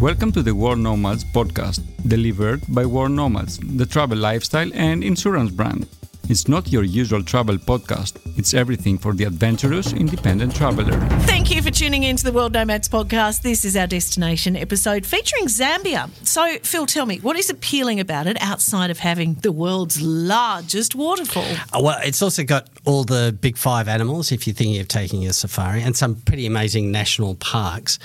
Welcome to the World Nomads podcast, delivered by World Nomads, the travel lifestyle and insurance brand. It's not your usual travel podcast. It's everything for the adventurous independent traveler. Thank you for tuning in to the World Nomads podcast. This is our destination episode featuring Zambia. So, Phil, tell me, what is appealing about it outside of having the world's largest waterfall? Uh, Well, it's also got all the big five animals if you're thinking of taking a safari, and some pretty amazing national parks.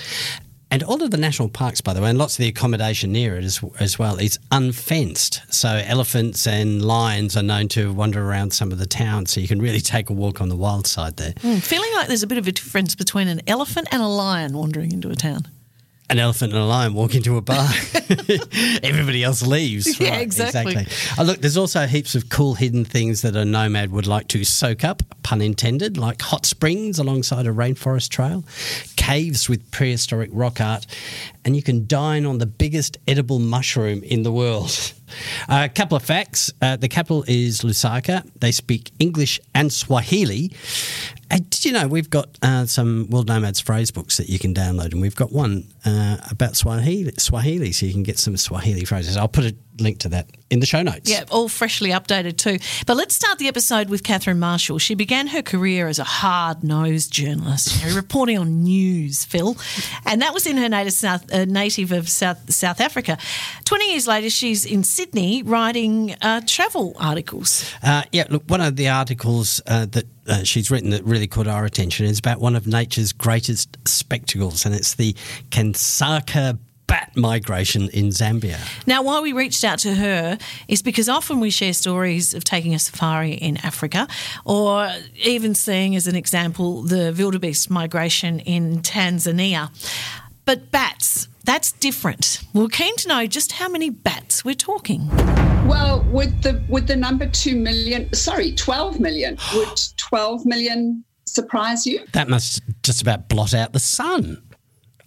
And all of the national parks, by the way, and lots of the accommodation near it as, as well, is unfenced. So elephants and lions are known to wander around some of the towns, so you can really take a walk on the wild side there. Hmm, feeling like there's a bit of a difference between an elephant and a lion wandering into a town. An elephant and a lion walk into a bar. Everybody else leaves. Yeah, exactly. Oh, look, there's also heaps of cool hidden things that a nomad would like to soak up, pun intended, like hot springs alongside a rainforest trail, caves with prehistoric rock art, and you can dine on the biggest edible mushroom in the world. A couple of facts. Uh, the capital is Lusaka. They speak English and Swahili. And did you know we've got uh, some World Nomads phrase books that you can download, and we've got one uh, about Swahili, Swahili, so you can get some Swahili phrases. I'll put a link to that in the show notes. Yeah, all freshly updated too. But let's start the episode with Catherine Marshall. She began her career as a hard nosed journalist, you know, reporting on news, Phil. And that was in her native, South, uh, native of South, South Africa. 20 years later, she's in Sydney writing uh, travel articles. Uh, yeah, look, one of the articles uh, that uh, she's written that really caught our attention is about one of nature's greatest spectacles, and it's the Kasanka bat migration in Zambia. Now, why we reached out to her is because often we share stories of taking a safari in Africa, or even seeing, as an example, the wildebeest migration in Tanzania. But bats, that's different. We're keen to know just how many bats we're talking. Well, with the would the number two million? Sorry, twelve million. Would twelve million surprise you? That must just about blot out the sun.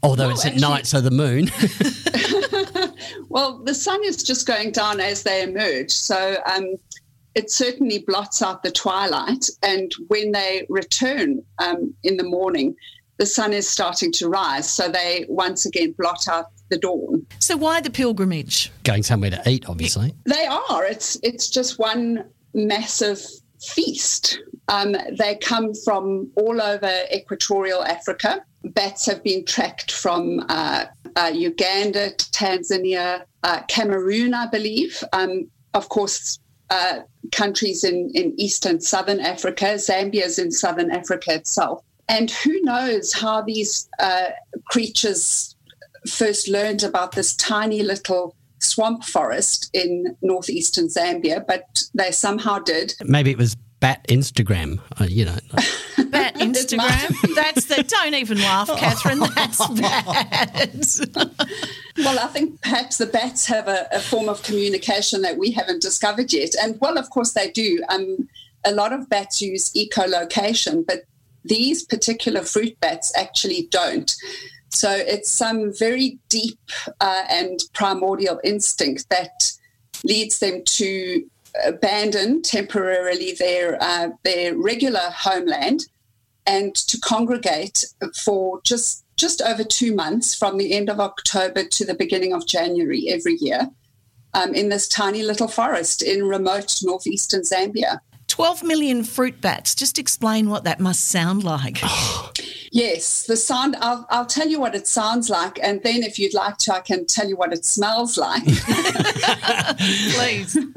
Although Well, it's at night, so the moon. Well, the sun is just going down as they emerge, so um, it certainly blots out the twilight. And when they return um, in the morning, the sun is starting to rise, so they once again blot out the dawn. So, why the pilgrimage? Going somewhere to eat, obviously. They are. It's it's just one massive feast. Um, they come from all over equatorial Africa. Bats have been tracked from uh, uh, Uganda, Tanzania, uh, Cameroon, I believe. Um, of course, uh, countries in, in East and Southern Africa. Zambia's in Southern Africa itself. And who knows how these uh, creatures first learned about this tiny little swamp forest in northeastern Zambia, but they somehow did. Maybe it was bat Instagram, uh, you know. Bat Instagram. That's the. Don't even laugh, Catherine. That's bad. Well, I think perhaps the bats have a, a form of communication that we haven't discovered yet. And well, of course they do. Um, a lot of bats use echolocation, but these particular fruit bats actually don't. So it's some very deep uh, and primordial instinct that leads them to abandon temporarily their uh, their regular homeland and to congregate for just just over two months from the end of October to the beginning of January every year um, in this tiny little forest in remote northeastern Zambia. 12 million fruit bats. Just explain what that must sound like. Yes, the sound, I'll, I'll tell you what it sounds like, and then if you'd like to, I can tell you what it smells like. Please.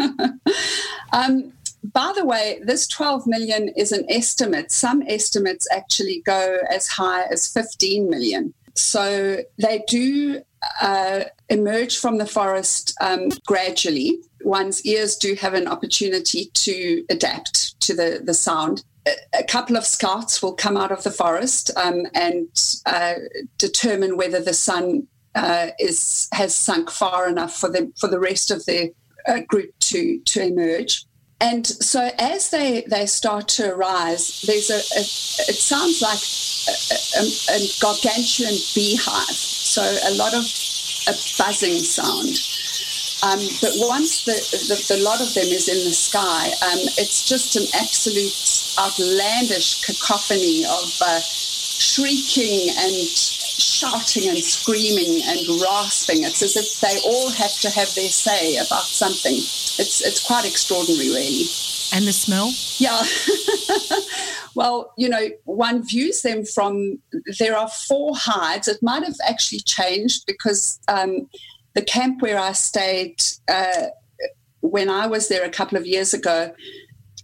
Um, by the way, this 12 million is an estimate. Some estimates actually go as high as 15 million. So they do uh, emerge from the forest um, gradually. One's ears do have an opportunity to adapt to the, the sound. A, couple of scouts will come out of the forest um, and uh, determine whether the sun uh, is has sunk far enough for the for the rest of the uh, group to to emerge. And so as they, they start to arise, there's a, a it sounds like a, a, a gargantuan beehive. So a lot of a buzzing sound. Um, but once the, the, the lot of them is in the sky, um, it's just an absolute outlandish cacophony of uh, shrieking and shouting and screaming and rasping. It's as if they all have to have their say about something. It's it's quite extraordinary, really. And the smell? Yeah. well, you know, one views them from there are four hides. It might have actually changed because um, the camp where I stayed uh, when I was there a couple of years ago,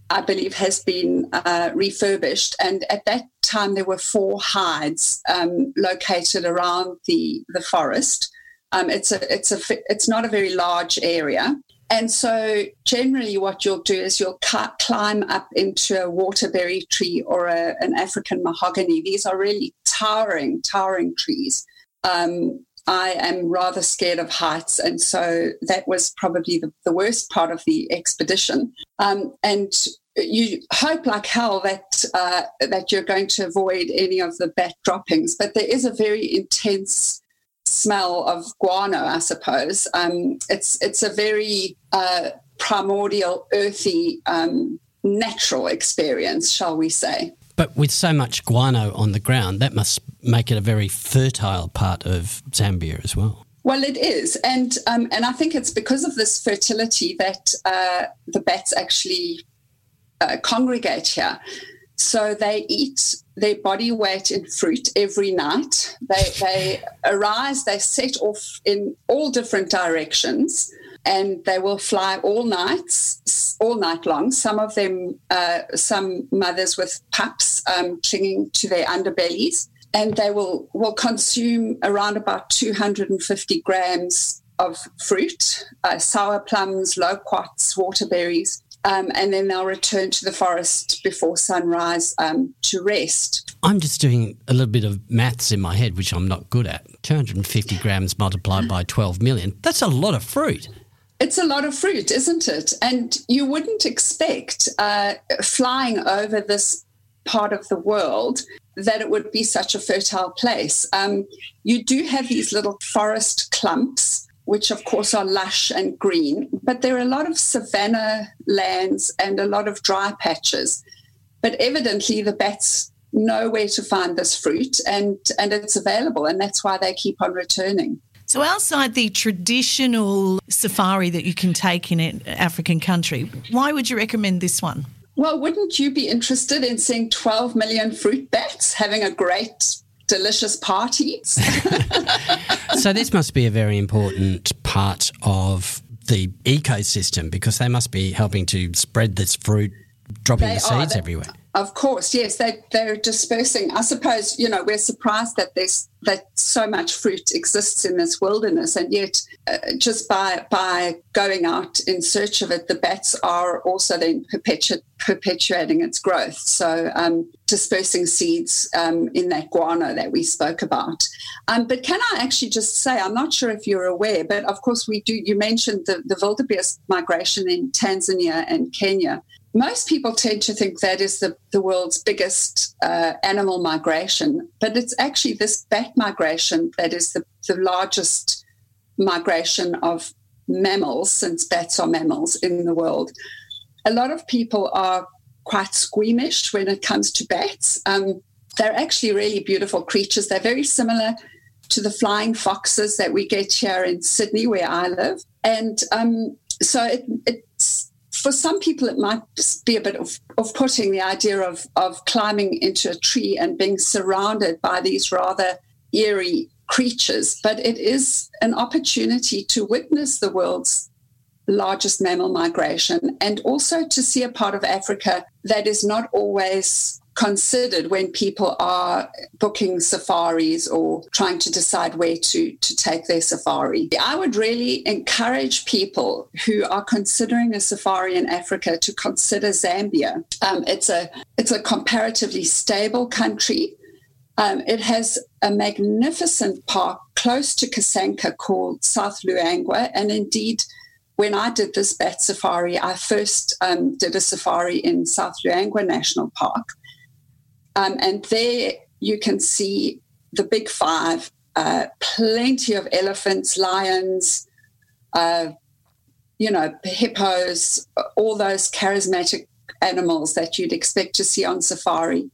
I believe, has been uh, refurbished. And at that time, there were four hides um, located around the the forest. Um, it's a it's a it's not a very large area. And so, generally, what you'll do is you'll climb up into a waterberry tree or a, an African mahogany. These are really towering, towering trees. Um, I am rather scared of heights, and so that was probably the, the worst part of the expedition. Um, and you hope like hell that uh, that you're going to avoid any of the bat droppings, but there is a very intense smell of guano, I suppose. Um, it's it's a very uh, primordial, earthy, um, natural experience, shall we say? But with so much guano on the ground, that must make it a very fertile part of Zambia as well. Well, it is, and um, and I think it's because of this fertility that uh, the bats actually uh, congregate here. So they eat their body weight in fruit every night. They they arise, they set off in all different directions, and they will fly all nights, all night long. Some of them, uh, some mothers with pups um, clinging to their underbellies, and they will will consume around about 250 grams of fruit, uh, sour plums, loquats, waterberries. Um, and then they'll return to the forest before sunrise um, to rest. I'm just doing a little bit of maths in my head, which I'm not good at. 250 grams multiplied by 12 million. That's a lot of fruit. It's a lot of fruit, isn't it? And you wouldn't expect uh, flying over this part of the world that it would be such a fertile place. Um, you do have these little forest clumps, which of course are lush and green, but there are a lot of savanna lands and a lot of dry patches. But evidently, the bats know where to find this fruit and, and it's available, and that's why they keep on returning. So, outside the traditional safari that you can take in an African country, why would you recommend this one? Well, wouldn't you be interested in seeing 12 million fruit bats having a great, delicious party? so, this must be a very important part of the ecosystem because they must be helping to spread this fruit, dropping they the seeds everywhere. Of course, yes, they they're dispersing. I suppose you know we're surprised that there's that so much fruit exists in this wilderness, and yet uh, just by by going out in search of it, the bats are also then perpetu- perpetuating its growth. So um, dispersing seeds um, in that guano that we spoke about. Um, but can I actually just say, I'm not sure if you're aware, but of course we do. You mentioned the the wildebeest migration in Tanzania and Kenya most people tend to think that is the, the world's biggest uh, animal migration, but it's actually this bat migration that is the, the largest migration of mammals, since bats are mammals in the world. A lot of people are quite squeamish when it comes to bats. Um, they're actually really beautiful creatures. They're very similar to the flying foxes that we get here in Sydney, where I live. And um, so it, it's for some people, it might be a bit of, of putting the idea of, of climbing into a tree and being surrounded by these rather eerie creatures, but it is an opportunity to witness the world's largest mammal migration and also to see a part of Africa that is not always considered when people are booking safaris or trying to decide where to, to take their safari. I would really encourage people who are considering a safari in Africa to consider Zambia. Um, it's a it's a comparatively stable country. Um, it has a magnificent park close to Kasanka called South Luangwa, and indeed when I did this bat safari, I first um, did a safari in South Luangwa National Park. Um, and there you can see the big five uh, plenty of elephants, lions, uh, you know, hippos, all those charismatic animals that you'd expect to see on safari.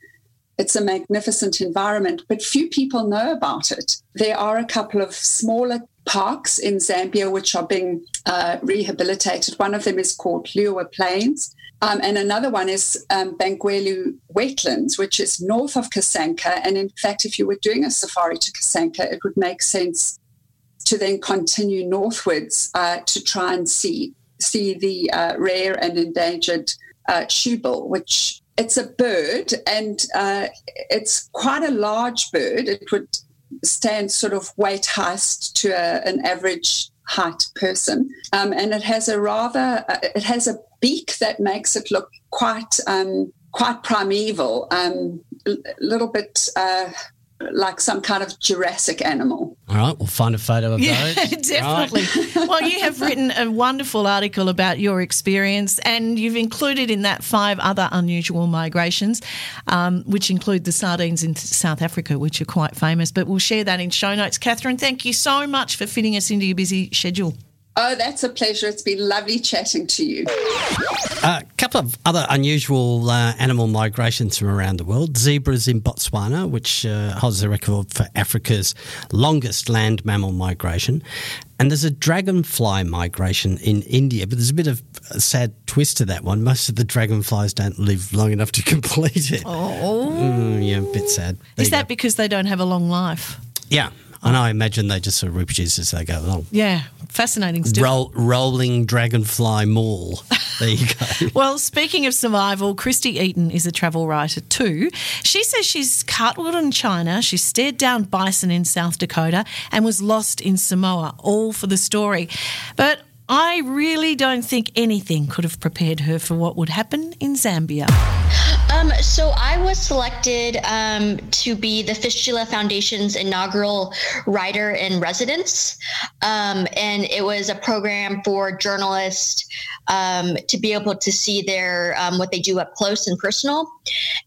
it's a magnificent environment, but few people know about it. There are a couple of smaller parks in Zambia which are being uh, rehabilitated. One of them is called Liuwa Plains. Um, and another one is um, Wetlands, which is north of Kasanka. And in fact, if you were doing a safari to Kasanka, it would make sense to then continue northwards uh, to try and see see the uh, rare and endangered uh, which it's a bird and uh, it's quite a large bird. It would stand sort of weight heist to a, an average height person, um, and it has a rather uh, it has a beak that makes it look quite um, quite primeval, um, a little bit uh, like some kind of Jurassic animal. All right, we'll find a photo of Yeah, those. definitely. well, you have written a wonderful article about your experience, and you've included in that five other unusual migrations, um, which include the sardines in South Africa, which are quite famous. But we'll share that in show notes. Catherine, thank you so much for fitting us into your busy schedule. Oh, that's a pleasure. It's been lovely chatting to you. A couple of other unusual uh, animal migrations from around the world. Zebras in Botswana, which uh, holds the record for Africa's longest land mammal migration. And there's a dragonfly migration in India, but there's a bit of a sad twist to that one. Most of the dragonflies don't live long enough to complete it. Oh, Mm, yeah, a bit sad. There is that go. because they don't have a long life? Yeah, and I imagine they just sort of reproduce as they go along. Yeah, fascinating stuff. Roll, rolling dragonfly mall. There you go. Well, speaking of survival, Christy Eaton is a travel writer too. She says she's cartwheeled in China, she stared down bison in South Dakota, and was lost in Samoa, all for the story. But I really don't think anything could have prepared her for what would happen in Zambia. Um, so I was selected um, to be the Fistula Foundation's inaugural writer in residence, um, and it was a program for journalists um, to be able to see their um, what they do up close and personal.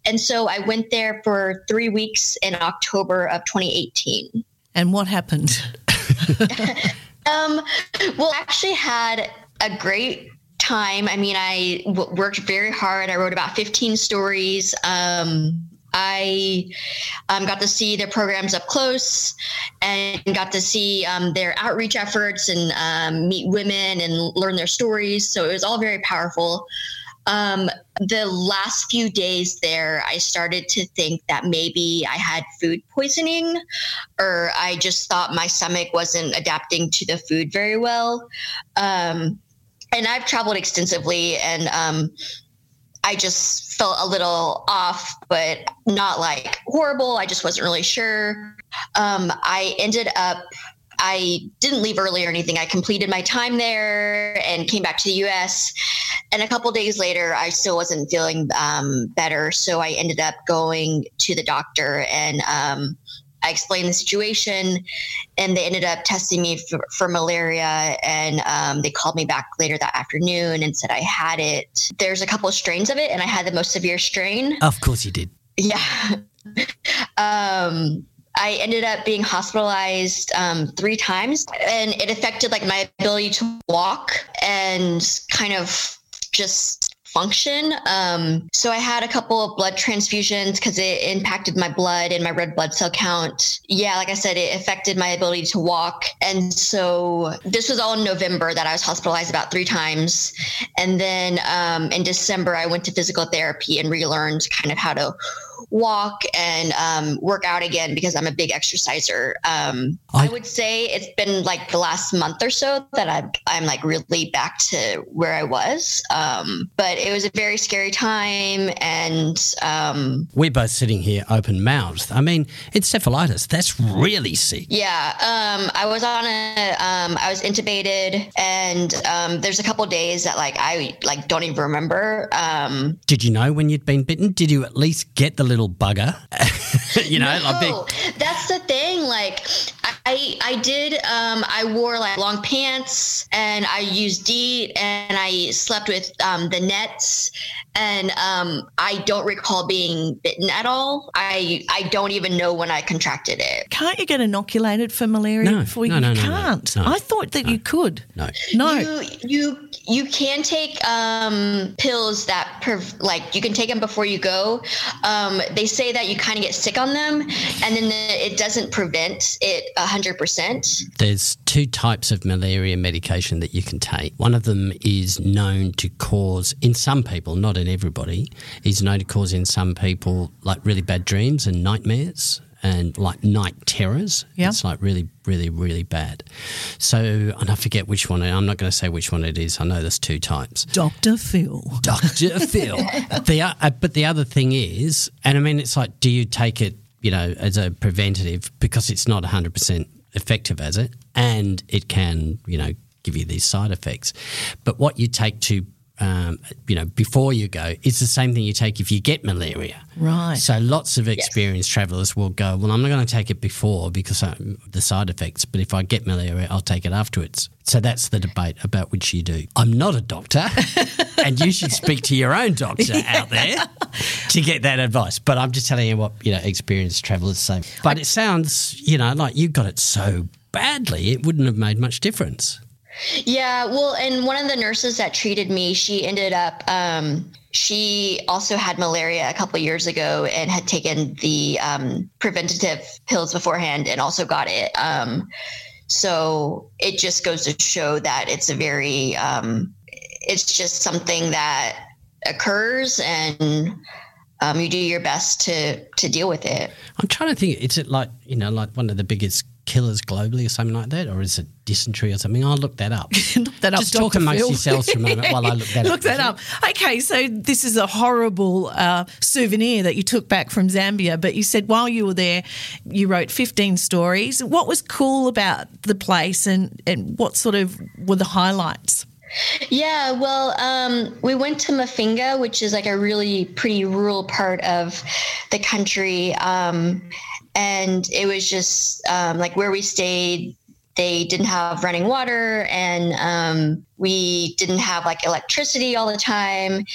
And so I went there for three weeks in October of 2018. And what happened? Um, well, actually had a great time. I mean, I w- worked very hard. I wrote about 15 stories. Um, I um, got to see their programs up close and got to see um, their outreach efforts and um, meet women and learn their stories. So it was all very powerful. Um, the last few days there, I started to think that maybe I had food poisoning, or I just thought my stomach wasn't adapting to the food very well. Um, and I've traveled extensively, and um, I just felt a little off, but not like horrible. I just wasn't really sure. Um, I ended up I didn't leave early or anything. I completed my time there and came back to the US. And a couple days later, I still wasn't feeling um, better. So I ended up going to the doctor and um, I explained the situation. And they ended up testing me for, for malaria. And um, they called me back later that afternoon and said I had it. There's a couple of strains of it, and I had the most severe strain. Of course you did. Yeah. um, I ended up being hospitalized um, three times, and it affected like my ability to walk and kind of just function. Um, so I had a couple of blood transfusions because it impacted my blood and my red blood cell count. Yeah, like I said, it affected my ability to walk. And so this was all in November that I was hospitalized about three times. And then um, in December, I went to physical therapy and relearned kind of how to walk and um, work out again because I'm a big exerciser. Um, I, I- would say it's been like the last month or so that I'm, I'm like really back to where I was. Um, but it was a very scary time. And um, We're both sitting here open mouthed. I mean, encephalitis, that's really sick. yeah, um, I was on a, um, I was intubated and um, there's a couple days that like I like don't even remember. Um, Did you know when you'd been bitten? Did you at least get the little bugger? you know, like big. That's the thing. Like, I, I I did. Um, I wore like long pants, and I used DEET, and I slept with um, the nets, and um, I don't recall being bitten at all. I I don't even know when I contracted it. Can't you get inoculated for malaria No, before no, you no, no, no, can't? no. I thought that you could. No. No. You you you can take um, pills that prov- like you can take them before you go. Um, they say that you kind of get sick on them, and then the, it doesn't prevent it hundred percent. There's two types of malaria medication that you can take. One of them is known to cause, in some people, not in everybody, is known to cause in some people like really bad dreams and nightmares and like night terrors. Yeah. It's like really, really, really bad. So, and I forget which one, I'm not going to say which one it is. I know there's two types. Dr. Phil. Dr. Phil. The, uh, but the other thing is, and I mean, it's like, do you take it, you know, as a preventative because it's not 100% effective as it, and it can, you know, give you these side effects. But what you take to, um, you know, before you go it's the same thing you take if you get malaria. Right. So lots of experienced travellers will go, well, I'm not going to take it before because I, the side effects, but if I get malaria, I'll take it afterwards. So that's the debate about which you do. I'm not a doctor, and you should speak to your own doctor out there to get that advice. But I'm just telling you what you know experienced travellers say. But it sounds, you know, like you got it so badly, it wouldn't have made much difference. Yeah, well, and one of the nurses that treated me, she ended up. Um, she also had malaria a couple years ago and had taken the um, preventative pills beforehand and also got it. Um, so it just goes to show that it's a very, um, it's just something that occurs and um, you do your best to to deal with it. I'm trying to think. Is it like you know, like one of the biggest killers globally, or something like that, or is it dysentery or something? I'll look that up. look that up. Just talk Dr. amongst Phil. yourselves for a moment while I look that up. Look that up. Okay, so this is a horrible uh, souvenir that you took back from Zambia, but you said while you were there, you wrote 15 stories. What was cool about the place and, and what sort of were the highlights? Yeah, well, um, we went to Mafinga, which is like a really pretty rural part of the country. Um, and it was just um, like where we stayed, they didn't have running water and um, we didn't have like electricity all the time.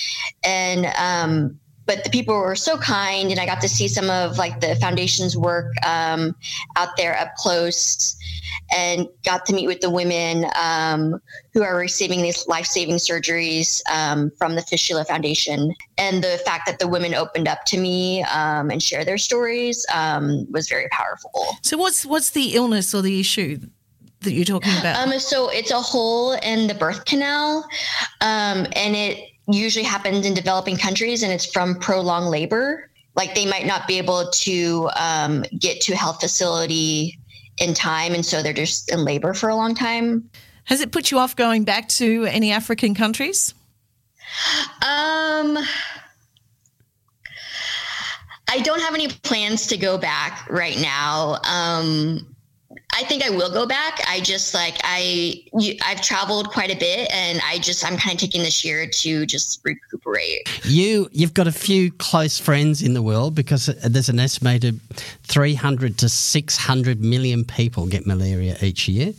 And, um, but the people were so kind, and I got to see some of like the foundation's work um, out there up close, and got to meet with the women um, who are receiving these life-saving surgeries um, from the Fistula Foundation. And the fact that the women opened up to me um, and shared their stories um, was very powerful. So, what's what's the illness or the issue that you're talking about? Um, so it's a hole in the birth canal, um, and it usually happens in developing countries, and it's from prolonged labor. Like they might not be able to um, get to a health facility in time, and so they're just in labor for a long time. Has it put you off going back to any African countries? Um, I don't have any plans to go back right now. Um, I think I will go back. I just like I you, I've traveled quite a bit, and I just I'm kind of taking this year to just recuperate. You you've got a few close friends in the world because uh, there's an estimated 300 to 600 million people get malaria each year.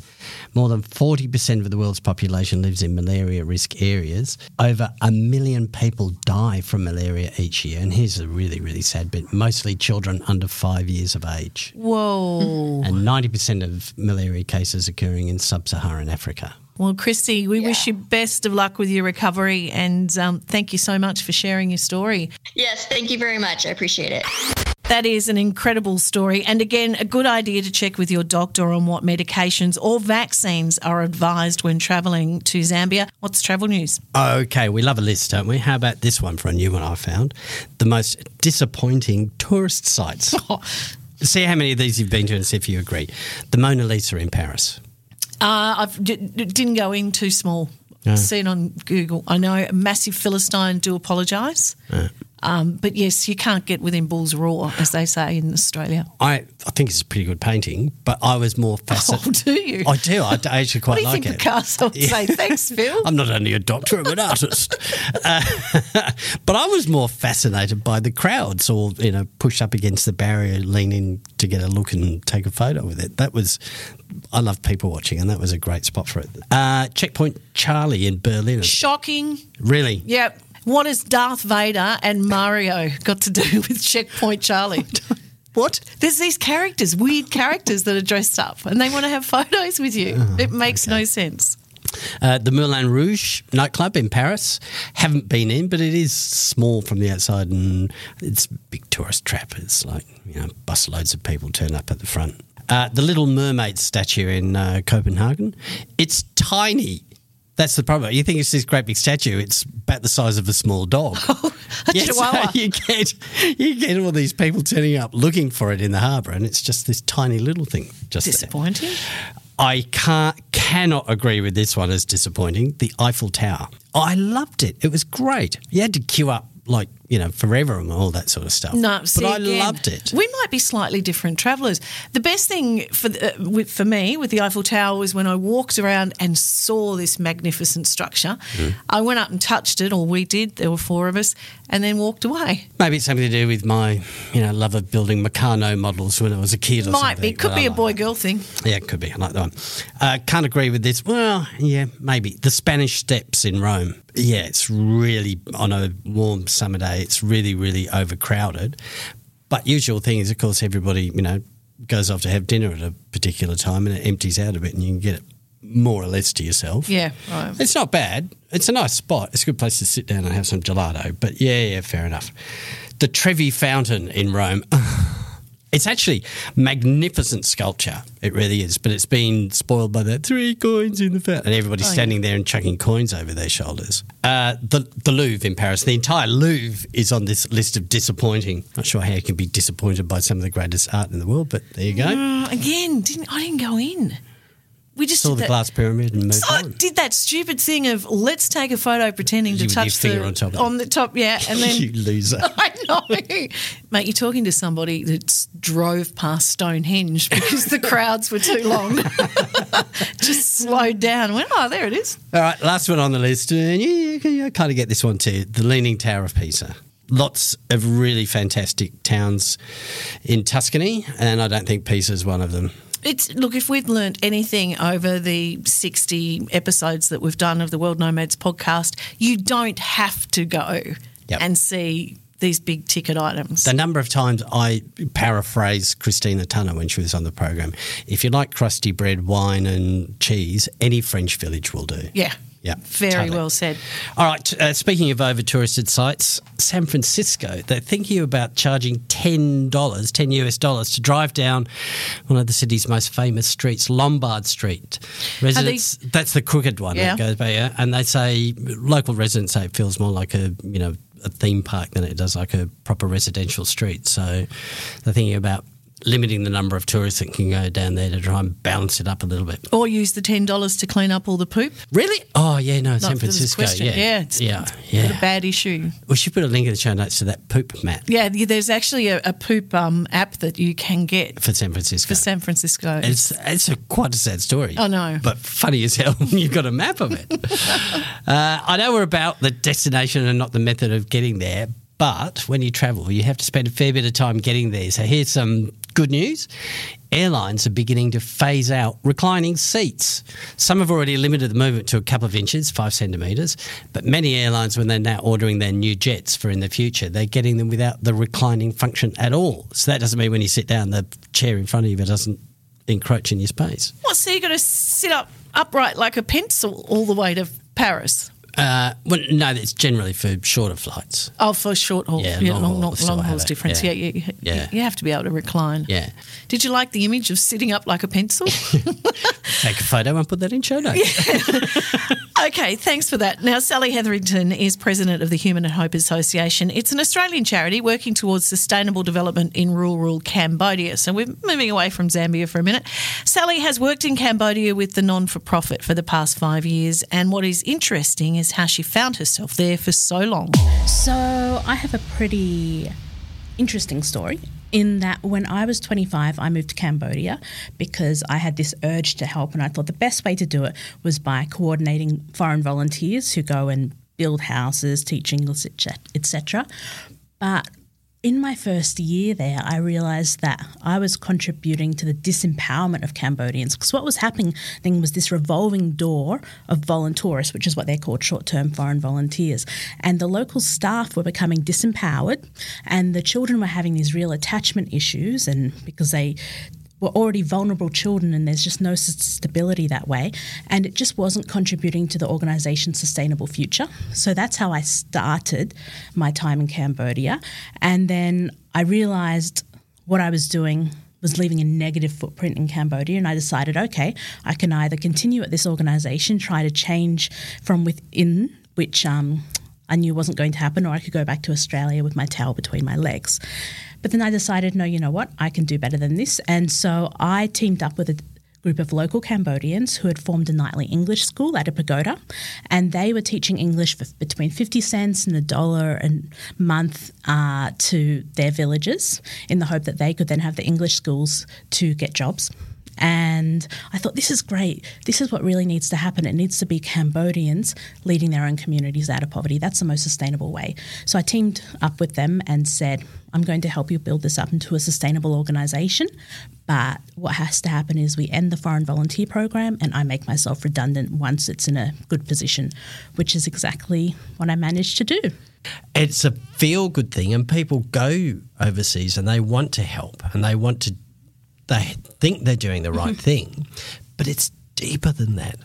More than 40% of the world's population lives in malaria risk areas. Over a million people die from malaria each year. And here's a really, really sad bit mostly children under five years of age. Whoa. And 90% of malaria cases occurring in sub Saharan Africa. Well, Christy, we wish you best of luck with your recovery and um, thank you so much for sharing your story. Yes, thank you very much. I appreciate it. That is an incredible story. And again, a good idea to check with your doctor on what medications or vaccines are advised when travelling to Zambia. What's travel news? Okay, we love a list, don't we? How about this one for a new one I found? The most disappointing tourist sites. See how many of these you've been to and see if you agree. The Mona Lisa in Paris. Uh, I d- didn't go in too small. No. See it on Google. I know, a massive Philistine, do apologise. Um, but yes, you can't get within Bull's Roar, as they say in Australia. I, I think it's a pretty good painting, but I was more fascinated. Oh, do you? I do. I, I actually quite what do you like think it. Picasso would say? Thanks, Phil. I'm not only a doctor, I'm an artist. Uh, but I was more fascinated by the crowds all, you know, pushed up against the barrier, leaning to get a look and take a photo with it. That was, I love people watching, and that was a great spot for it. Uh, Checkpoint Charlie in Berlin. Shocking. Really? Yep. What has Darth Vader and Mario got to do with Checkpoint Charlie? What? There's these characters, weird characters that are dressed up and they want to have photos with you. Oh, it makes no sense. Uh, the Moulin Rouge nightclub in Paris. Haven't been in, but it is small from the outside and it's a big tourist trap. It's like, you know, bus loads of people turn up at the front. Uh, the Little Mermaid statue in uh, Copenhagen. It's tiny. That's the problem. You think it's this great big statue, it's about the size of a small dog. Oh, a Yeah, so you get you get all these people turning up looking for it in the harbour, and it's just this tiny little thing. Just there. Disappointing. I can't cannot agree with this one as disappointing. The Eiffel Tower. I loved it. It was great. You had to queue up like you know forever and all that sort of stuff. No, but I again, loved it. We might be slightly different travellers. The best thing for the, uh, with, for me with the Eiffel Tower was when I walked around and saw this magnificent structure. Mm. I went up and touched it, or we did. There were four of us, and then walked away. Maybe it's something to do with my you know love of building Meccano models when I was a kid. Or Might be, something, could be a boy girl thing. Yeah, it could be. I like that one. Uh, can't agree with this. Well, yeah, maybe. The Spanish Steps in Rome. Yeah, it's really, on a warm summer day, it's really, really overcrowded. But usual thing is, of course, everybody, you know, goes off to have dinner at a particular time and it empties out a bit and you can get it more or less to yourself. Yeah, right. It's not bad. It's a nice spot. It's a good place to sit down and have some gelato. But yeah, yeah, fair enough. The Trevi Fountain in Rome. It's actually magnificent sculpture. It really is. But it's been spoiled by the three coins in the fountain. And everybody's Oh, standing there and chucking coins over their shoulders. Uh, the, the Louvre in Paris. The entire Louvre is on this list of disappointing. Not sure how you can be disappointed by some of the greatest art in the world, but there you go. Uh, again, didn't I didn't go in. We just Saw the that- glass pyramid and moved I on. did that stupid thing of let's take a photo pretending to You your touch the on top of on the top, yeah, and then you loser. I know, mate. You're talking to somebody that drove past Stonehenge because the crowds were too long. Just slowed down. Went, oh, there it is. All right, last one on the list. And you, you, you kind of get this one too the Leaning Tower of Pisa. Lots of really fantastic towns in Tuscany, and I don't think Pisa is one of them. It's look. If we've learnt anything over the sixty episodes that we've done of the World Nomads podcast, you don't have to go Yep. and see these big ticket items. The number of times I paraphrase Christina Tunner when she was on the program if you like crusty bread, wine, and cheese, any French village will do. yeah, Yeah, very totally. well said. All right. Uh, speaking of over touristed sites, San Francisco, they're thinking about charging ten dollars, ten US dollars, to drive down one of the city's most famous streets, Lombard Street. Residents, that's the crooked one Yeah. that goes by, yeah. And they say local residents say it feels more like a you know a theme park than it does like a proper residential street. So they're thinking about limiting the number of tourists that can go down there to try and balance it up a little bit. Or use the ten dollars to clean up all the poop. Really? Oh yeah, no, Not San Francisco. Yeah, yeah, it's, yeah, it's yeah. a bad issue. We should put a link in the show notes to that poop map Yeah, yeah, there's actually a, a poop um, app that you can get for San Francisco. for San Francisco. it's it's a quite a sad story. Oh no, but funny as hell. You've got a map of it. uh, I know we're about the destination and not the method of getting there, but when you travel, you have to spend a fair bit of time getting there. So here's some good news. Airlines are beginning to phase out reclining seats. Some have already limited the movement to a couple of inches, five centimetres, but many airlines, when they're now ordering their new jets for in the future, they're getting them without the reclining function at all. So that doesn't mean when you sit down, the chair in front of you doesn't encroach in your space. what? So you got to sit up upright like a pencil all the way to Paris? Uh, well, no, it's generally for shorter flights. Oh, for short haul. Yeah, Yeah, long long, long, long haul's difference. yeah. Yeah, you, Yeah. you have to be able to recline. Yeah. Did you like the image of sitting up like a pencil? Take a photo and put that in show notes. Okay, thanks for that. Now, Sally Hetherington is president of the Human and Hope Association. It's an Australian charity working towards sustainable development in rural Cambodia. So we're moving away from Zambia for a minute. Sally has worked in Cambodia with the non for profit for the past five years. And what is interesting us how she found herself there for so long. So I have a pretty interesting story in that when I was 25, I moved to Cambodia because I had this urge to help, and I thought the best way to do it was by coordinating foreign volunteers who go and build houses, teach English, etc. But in my first year there, I realized that I was contributing to the disempowerment of Cambodians because what was happening was this revolving door of voluntourists, which is what they're called short term foreign volunteers. And the local staff were becoming disempowered, and the children were having these real attachment issues, and because they were already vulnerable children and there's just no stability that way. And it just wasn't contributing to the organisation's sustainable future. So that's how I started my time in Cambodia. And then I realised what I was doing was leaving a negative footprint in Cambodia. And I decided, okay, I can either continue at this organisation, try to change from within, which um, I knew wasn't going to happen, or I could go back to Australia with my tail between my legs. But then I decided, no, you know what? I can do better than this. And so I teamed up with a group of local Cambodians who had formed a nightly English school at a pagoda, and they were teaching English for between 50 cents and a dollar a month uh, to their villagers in the hope that they could then have the English schools to get jobs. And I thought, this is great. This is what really needs to happen. It needs to be Cambodians leading their own communities out of poverty. That's the most sustainable way. So I teamed up with them and said, I'm going to help you build this up into a sustainable organisation. But what has to happen is we end the foreign volunteer program and I make myself redundant once it's in a good position, which is exactly what I managed to do. It's a feel good thing, and people go overseas and they want to help and they want to they think they're doing the right mm-hmm. thing, but it's deeper than that.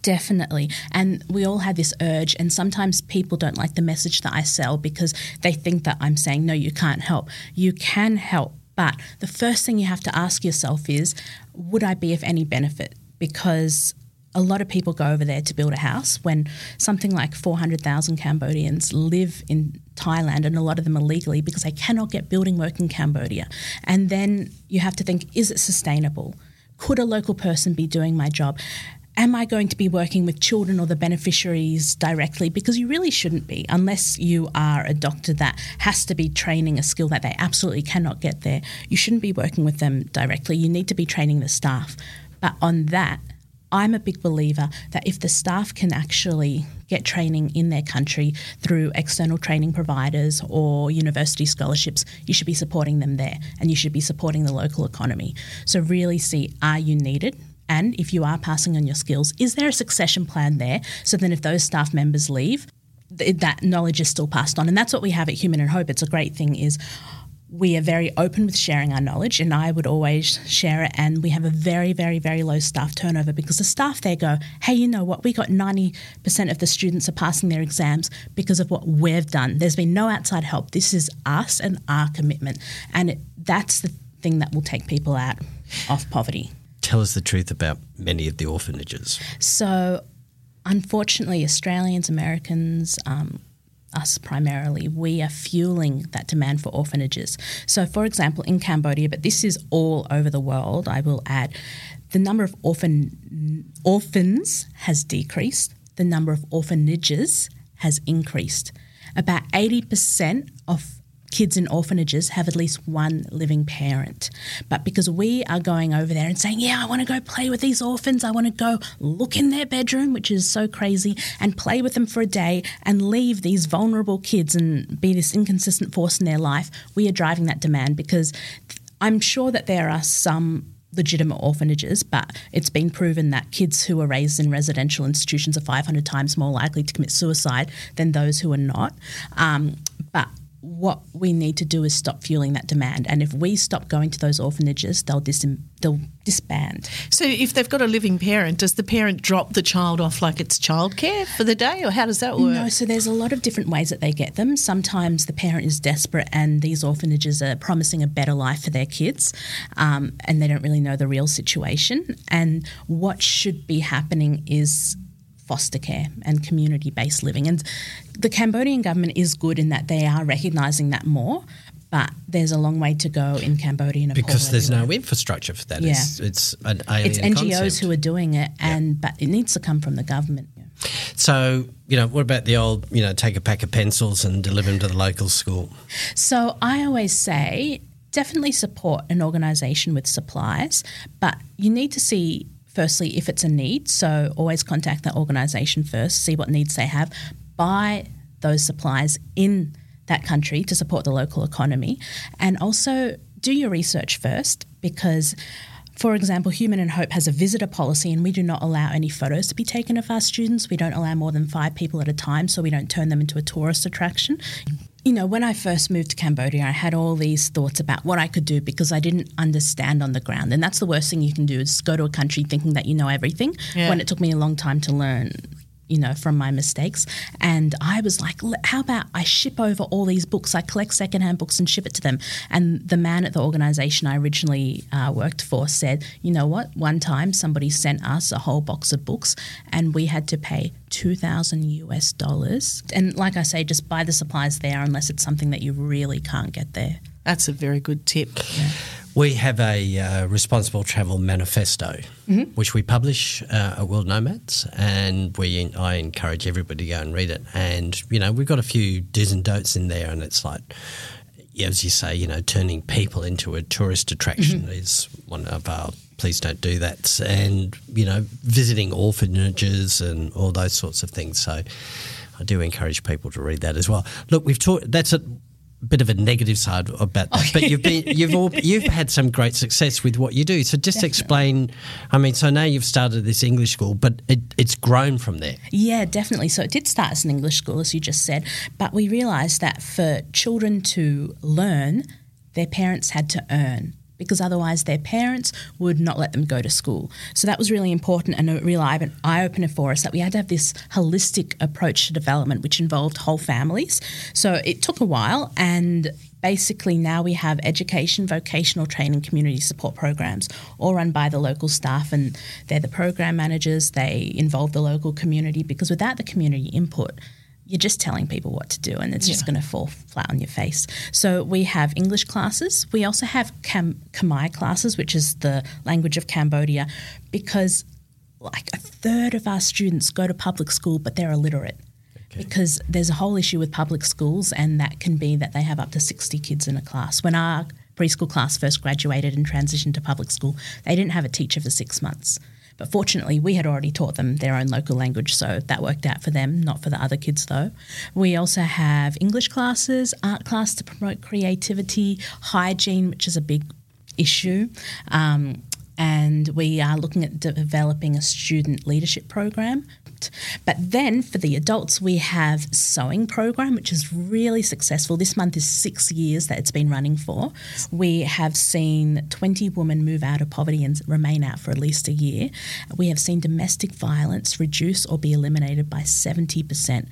Definitely. And we all have this urge, and sometimes people don't like the message that I sell because they think that I'm saying, no, you can't help. You can help. But the first thing you have to ask yourself is, would I be of any benefit? Because a lot of people go over there to build a house when something like 400,000 Cambodians live in Thailand and a lot of them illegally because they cannot get building work in Cambodia. And then you have to think is it sustainable? Could a local person be doing my job? Am I going to be working with children or the beneficiaries directly? Because you really shouldn't be, unless you are a doctor that has to be training a skill that they absolutely cannot get there. You shouldn't be working with them directly. You need to be training the staff. But on that, I'm a big believer that if the staff can actually get training in their country through external training providers or university scholarships, you should be supporting them there and you should be supporting the local economy. So, really see are you needed? And if you are passing on your skills, is there a succession plan there so then if those staff members leave, that knowledge is still passed on? And that's what we have at Human and Hope. It's a great thing is we are very open with sharing our knowledge, and I would always share it. And we have a very, very, very low staff turnover because the staff there go, hey, you know what? We got 90% of the students are passing their exams because of what we've done. There's been no outside help. This is us and our commitment. And it, that's the thing that will take people out of poverty. Tell us the truth about many of the orphanages. So, unfortunately, Australians, Americans, um, us primarily, we are fueling that demand for orphanages. So, for example, in Cambodia, but this is all over the world, I will add, the number of orphan orphans has decreased, the number of orphanages has increased. About 80% of kids in orphanages have at least one living parent. But because we are going over there and saying, Yeah, I want to go play with these orphans, I want to go look in their bedroom, which is so crazy, and play with them for a day and leave these vulnerable kids and be this inconsistent force in their life, we are driving that demand because I'm sure that there are some legitimate orphanages, but it's been proven that kids who are raised in residential institutions are 500 times more likely to commit suicide than those who are not. Um, but what we need to do is stop fueling that demand. And if we stop going to those orphanages, they'll, dis- they'll disband. So, if they've got a living parent, does the parent drop the child off like it's childcare for the day, or how does that work? No, so there's a lot of different ways that they get them. Sometimes the parent is desperate, and these orphanages are promising a better life for their kids, um, and they don't really know the real situation. And what should be happening is foster care and community based living. And the Cambodian government is good in that they are recognising that more. But there's a long way to go in Cambodia. Because there's no infrastructure for that. Yeah. It's, it's an alien It's NGOs concept. who are doing it, and yeah. but it needs to come from the government. So, you know, what about the old, you know, take a pack of pencils and deliver them to the local school? So I always say definitely support an organisation with supplies, but you need to see firstly if it's a need. So always contact that organisation first, see what needs they have, buy those supplies in that country to support the local economy, and also do your research first because. For example, Human and Hope has a visitor policy, and we do not allow any photos to be taken of our students. We don't allow more than five people at a time, so we don't turn them into a tourist attraction you know, when I first moved to Cambodia, I had all these thoughts about what I could do because I didn't understand on the ground. And that's the worst thing you can do is go to a country thinking that you know everything yeah. when it took me a long time to learn you know, from my mistakes. And I was like, how about I ship over all these books? I collect secondhand books and ship it to them. And the man at the organization I originally uh, worked for said, you know what? One time somebody sent us a whole box of books and we had to pay 2000 US dollars. And like I say, just buy the supplies there unless it's something that you really can't get there. That's a very good tip. Yeah. We have a uh, responsible travel manifesto, mm-hmm. which we publish uh, at World Nomads, and we I encourage everybody to go and read it. And you know, we've got a few do's and don'ts in there, and it's like, as you say, you know, turning people into a tourist attraction mm-hmm. is one of our. Please don't do that, and you know, visiting orphanages and all those sorts of things. So, I do encourage people to read that as well. Look, we've talked. That's a bit of a negative side about that, but you've been you've all you've had some great success with what you do. So just Definitely. explain. I mean, so now you've started this English school, but it, it's grown from there. Yeah, definitely. So it did start as an English school, as you just said, but we realised that for children to learn, their parents had to earn because otherwise their parents would not let them go to school. So that was really important and a real eye opener for us that we had to have this holistic approach to development, which involved whole families. So it took a while and basically now we have education, vocational training, community support programs, all run by the local staff, and they're the program managers. They involve the local community because without the community input, you're just telling people what to do and it's yeah. just going to fall flat on your face. So we have English classes. We also have Cam- Khmer classes, which is the language of Cambodia, because like a third of our students go to public school, but they're illiterate. Okay. Because there's a whole issue with public schools, and that can be that they have up to 60 kids in a class. When our preschool class first graduated and transitioned to public school, they didn't have a teacher for six months. But fortunately, we had already taught them their own local language, so that worked out for them, not for the other kids though. We also have English classes, art class to promote creativity, hygiene, which is a big issue. Um, and we are looking at developing a student leadership program but then for the adults, we have sewing program, which is really successful. This month is six years that it's been running for. We have seen 20 women move out of poverty and remain out for at least a year. We have seen domestic violence reduce or be eliminated by 70%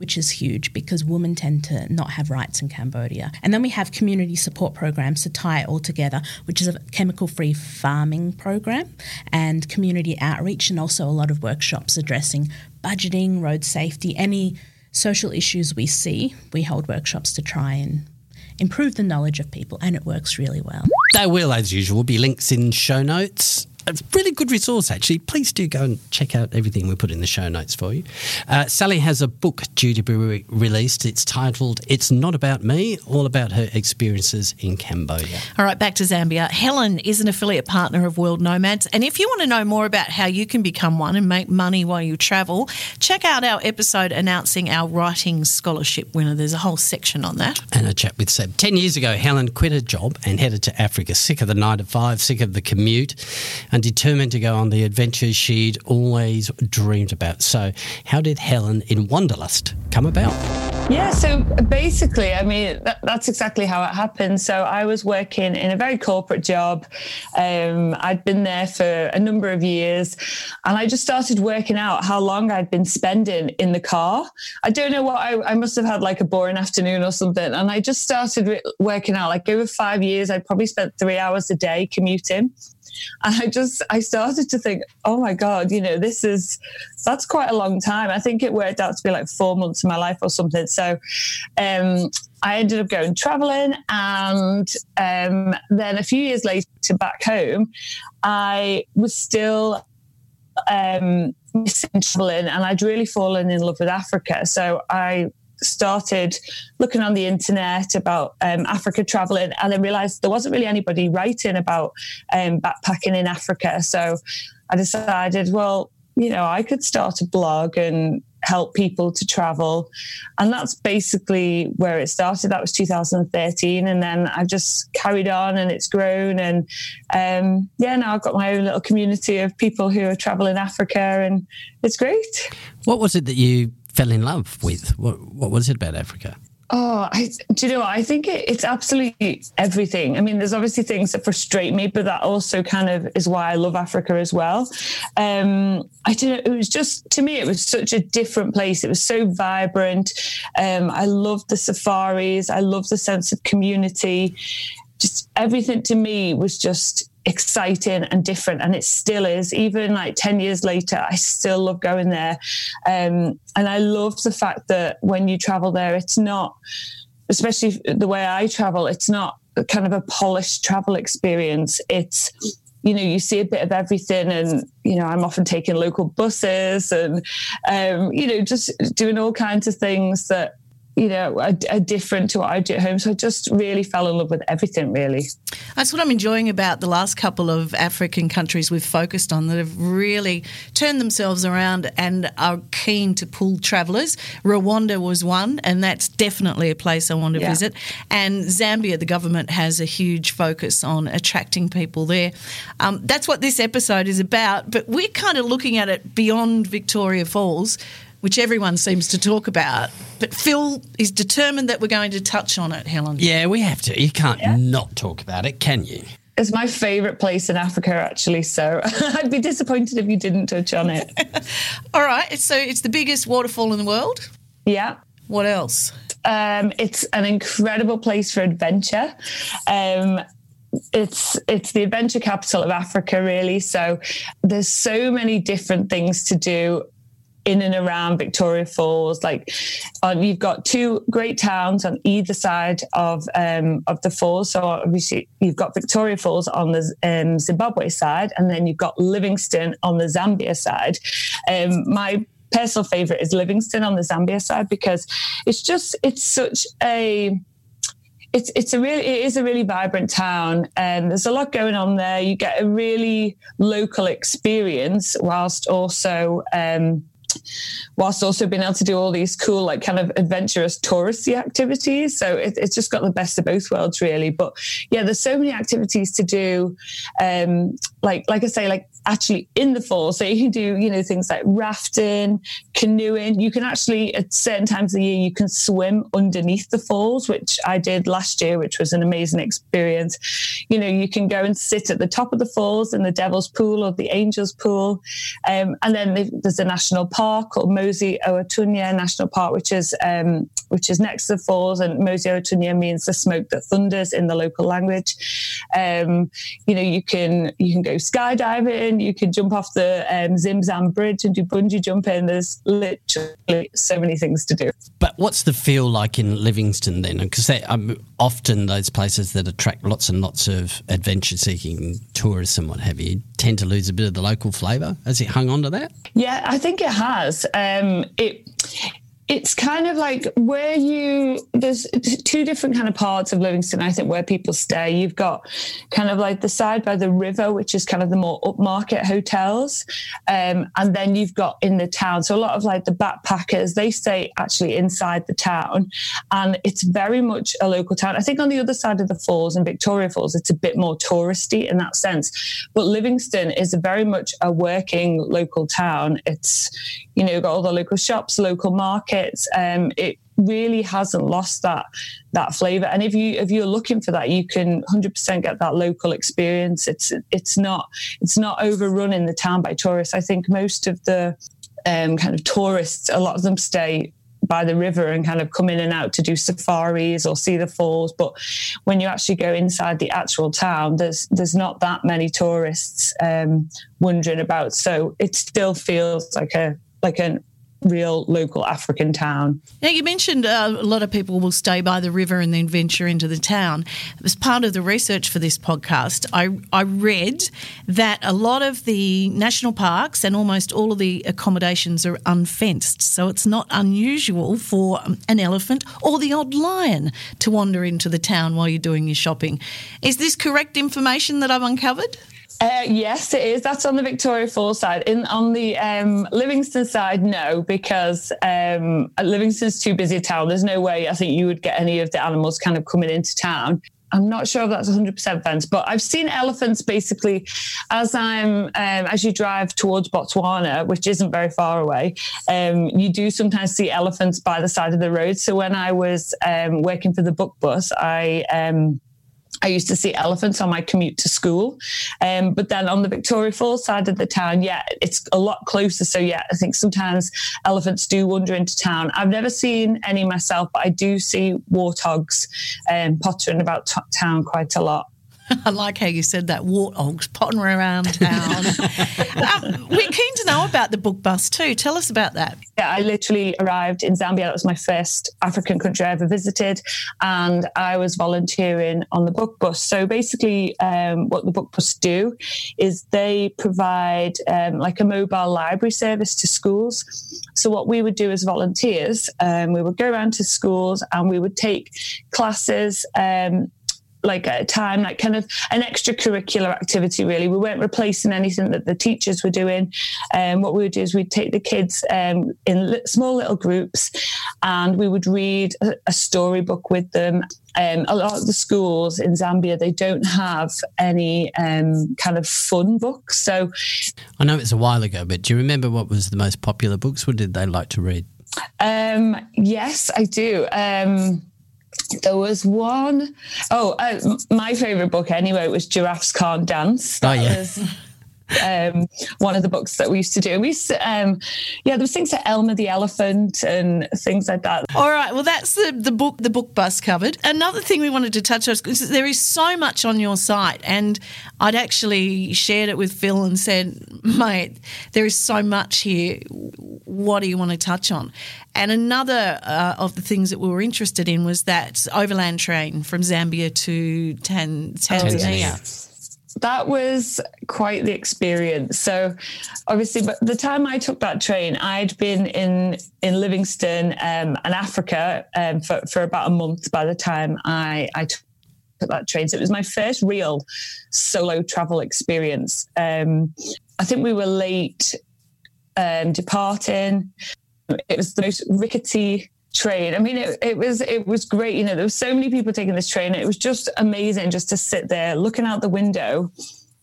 which is huge because women tend to not have rights in Cambodia. And then we have community support programs to tie it all together, which is a chemical free farming program and community outreach, and also a lot of workshops addressing budgeting, road safety, any social issues we see. We hold workshops to try and improve the knowledge of people, and it works really well. There will, as usual, be links in show notes a really good resource, actually. Please do go and check out everything we put in the show notes for you. Uh, Sally has a book due to be re- released. It's titled It's Not About Me, all about her experiences in Cambodia. All right, back to Zambia. Helen is an affiliate partner of World Nomads. And if you want to know more about how you can become one and make money while you travel, check out our episode announcing our writing scholarship winner. There's a whole section on that. And a chat with Seb. Ten years ago, Helen quit her job and headed to Africa, sick of the nine to five, sick of the commute and determined to go on the adventures she'd always dreamed about. So, how did Helen in Wonderlust come about? Yeah, so basically, I mean, that, that's exactly how it happened. So I was working in a very corporate job. Um, I'd been there for a number of years, and I just started working out how long I'd been spending in the car. I don't know what I, I must have had like a boring afternoon or something, and I just started working out like over five years, I'd probably spent three hours a day commuting. And I just, I started to think, oh my God, you know, this is, that's quite a long time. I think it worked out to be like four months of my life or something. So, um, I ended up going traveling, and um, then a few years later, back home, I was still um, missing traveling and I'd really fallen in love with Africa. So I started looking on the internet about um, Africa traveling and then realized there wasn't really anybody writing about um, backpacking in Africa. So I decided, well, you know, I could start a blog and help people to travel. And that's basically where it started. That was 2013. And then I've just carried on and it's grown. And um, yeah, now I've got my own little community of people who are traveling Africa and it's great. What was it that you fell in love with? What, what was it about Africa? Oh, I, do you know? I think it, it's absolutely everything. I mean, there's obviously things that frustrate me, but that also kind of is why I love Africa as well. Um, I don't know. It was just, to me, it was such a different place. It was so vibrant. Um, I loved the safaris. I loved the sense of community. Just everything to me was just exciting and different and it still is. Even like 10 years later i still love going there. Um, and i love the fact that when you travel there it's not especially the way i travel it's not kind of a polished travel experience. It's you know you see a bit of everything and you know i'm often taking local buses and um, you know just doing all kinds of things that you know, are, are, different to what I do at home. So I just really fell in love with everything, really. That's what I'm enjoying about the last couple of African countries we've focused on that have really turned themselves around and are keen to pull travellers. Rwanda was one, and that's definitely a place I want to yeah. visit. And Zambia, the government has a huge focus on attracting people there. Um, that's what this episode is about, but we're kind of looking at it beyond Victoria Falls which everyone seems to talk about. But Phil is determined that we're going to touch on it, Helen. Yeah, we have to. You can't yeah. not talk about it, can you? It's my favourite place in Africa, actually. So I'd be disappointed if you didn't touch on it. All right. So it's the biggest waterfall in the world. Yeah. What else? Um, it's an incredible place for adventure. Um, it's it's the adventure capital of Africa, really. So there's so many different things to do in and around Victoria Falls. Like um, you've got two great towns on either side of um, of the falls. So obviously you've got Victoria Falls on the um, Zimbabwe side, and then you've got Livingstone on the Zambia side. Um, my personal favorite is Livingstone on the Zambia side because it's just it's such a it's it's a really it is a really vibrant town and there's a lot going on there. You get a really local experience whilst also um, whilst also being able to do all these cool, like kind of adventurous touristy activities. So it, it's just got the best of both worlds, really. But yeah, there's so many activities to do. Um, like like I say, like actually in the falls. So you can do, you know, things like rafting, canoeing. You can actually, at certain times of the year, you can swim underneath the falls, which I did last year, which was an amazing experience. You know, you can go and sit at the top of the falls in the Devil's Pool or the Angel's Pool. Um, and then there's a national park called Mosi Oa National Park, which is um, which is next to the falls. And Mosi Oa means the smoke that thunders in the local language. Um, you know, you can you can go skydiving you can jump off the um, Zimzam Bridge and do bungee jumping. There's literally so many things to do. But what's the feel like in Livingstone then? Because um, often those places that attract lots and lots of adventure seeking tourists and what have you tend to lose a bit of the local flavour. Has it hung on to that? Yeah, I think it has. Um, it it's kind of like where you there's two different kind of parts of Livingstone I think where people stay. You've got kind of like the side by the river which is kind of the more upmarket hotels. Um, and then you've got in the town. So a lot of like the backpackers they stay actually inside the town. And it's very much a local town. I think on the other side of the falls in Victoria Falls it's a bit more touristy in that sense. But Livingstone is very much a working local town. It's you know got all the local shops local markets um, it really hasn't lost that that flavor. And if you if you're looking for that, you can 100% get that local experience. It's it's not it's not overrun in the town by tourists. I think most of the um, kind of tourists, a lot of them stay by the river and kind of come in and out to do safaris or see the falls. But when you actually go inside the actual town, there's there's not that many tourists um, wandering about. So it still feels like a like a real local African town. Now, you mentioned uh, a lot of people will stay by the river and then venture into the town. As part of the research for this podcast, I, I read that a lot of the national parks and almost all of the accommodations are unfenced. So it's not unusual for an elephant or the odd lion to wander into the town while you're doing your shopping. Is this correct information that I've uncovered? Uh, yes, it is. That's on the Victoria Falls side. In on the um, Livingstone side, no, because um, Livingstone's too busy a town. There's no way I think you would get any of the animals kind of coming into town. I'm not sure if that's 100% fence, but I've seen elephants basically as I'm um, as you drive towards Botswana, which isn't very far away. Um, you do sometimes see elephants by the side of the road. So when I was um, working for the book bus, I um, I used to see elephants on my commute to school. Um, but then on the Victoria Falls side of the town, yeah, it's a lot closer. So, yeah, I think sometimes elephants do wander into town. I've never seen any myself, but I do see warthogs um, pottering about t- town quite a lot. I like how you said that warthogs potting around town. um, we're keen to know about the book bus too. Tell us about that. Yeah, I literally arrived in Zambia. That was my first African country I ever visited, and I was volunteering on the book bus. So basically, um, what the book bus do is they provide um, like a mobile library service to schools. So what we would do as volunteers, um, we would go around to schools and we would take classes like a time, like kind of an extracurricular activity, really. We weren't replacing anything that the teachers were doing. Um, what we would do is we'd take the kids um, in li- small little groups and we would read a, a storybook with them. Um, a lot of the schools in Zambia, they don't have any um, kind of fun books. So I know it's a while ago, but do you remember what was the most popular books? What did they like to read? Um, yes, I do. Um, there was one oh uh, my favorite book anyway was giraffes can't dance that oh, yeah. was um, one of the books that we used to do. We used to, um, yeah, there was things like Elmer the Elephant and things like that. All right, well, that's the, the book, the book bus covered. Another thing we wanted to touch on is there is so much on your site, and I'd actually shared it with Phil and said, mate, there is so much here. What do you want to touch on? And another uh, of the things that we were interested in was that overland train from Zambia to Tan- Tanzania. Tanzania that was quite the experience. So, obviously, but the time I took that train, I'd been in in Livingstone um, and Africa um, for for about a month. By the time I I took that train, so it was my first real solo travel experience. Um, I think we were late um, departing. It was the most rickety train. I mean, it, it was it was great. You know, there were so many people taking this train. It was just amazing just to sit there looking out the window.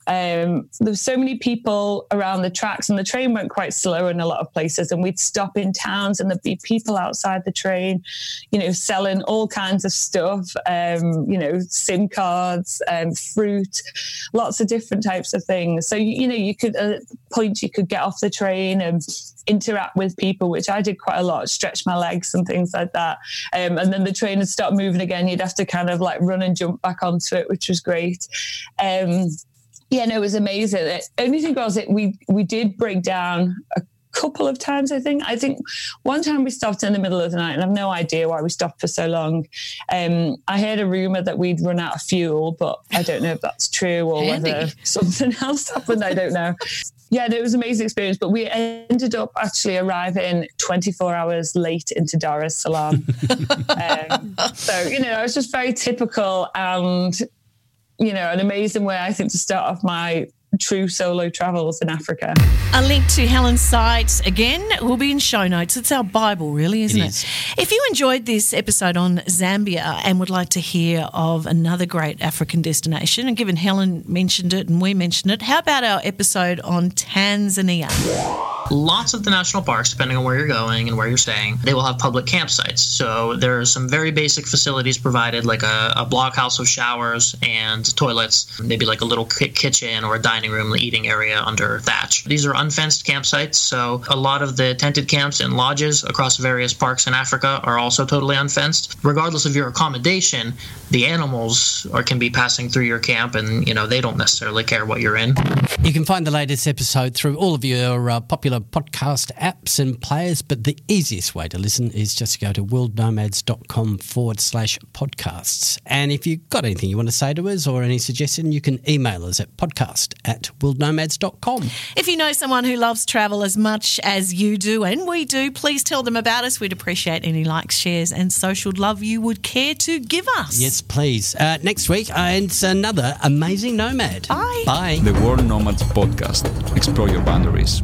Um, there were so many people around the tracks, and the train went quite slow in a lot of places. And we'd stop in towns, and there'd be people outside the train, you know, selling all kinds of stuff. Um, you know, SIM cards, um, fruit, lots of different types of things. So you know, you could at points you could get off the train and interact with people, which I did quite a lot, stretch my legs and things like that. Um, and then the train would start moving again. You'd have to kind of like run and jump back onto it, which was great. Um, yeah, no, it was amazing. The only thing was that we we did break down a couple of times, I think. I think one time we stopped in the middle of the night, and I've no idea why we stopped for so long. Um, I heard a rumor that we'd run out of fuel, but I don't know if that's true or Handy. whether something else happened. I don't know yeah, it was an amazing experience. But we ended up actually arriving 24 hours late into Dar es Salaam. um, so, you know, it was just very typical and, you know, an amazing way, I think, to start off my true solo travels in Africa. A link to Helen's site again will be in show notes. It's our Bible, really, isn't it? it? Is. If you enjoyed this episode on Zambia and would like to hear of another great African destination, and given Helen mentioned it and we mentioned it, how about our episode on Tanzania? Lots of the national parks, depending on where you're going and where you're staying, they will have public campsites. So there are some very basic facilities provided, like a, a blockhouse of showers and toilets, maybe like a little kitchen or a dining room, the eating area under thatch. These are unfenced campsites, so a lot of the tented camps and lodges across various parks in Africa are also totally unfenced. Regardless of your accommodation, the animals are, can be passing through your camp, and you know they don't necessarily care what you're in. You can find the latest episode through all of your uh, popular other podcast apps and players, but the easiest way to listen is just to go to worldnomads.com forward slash podcasts. And if you've got anything you want to say to us or any suggestion, you can email us at podcast at worldnomads.com. If you know someone who loves travel as much as you do, and we do, please tell them about us. We'd appreciate any likes, shares, and social love you would care to give us. Yes, please. Uh, next week, uh, it's another amazing nomad. Bye. Bye. The World Nomads Podcast. Explore your boundaries.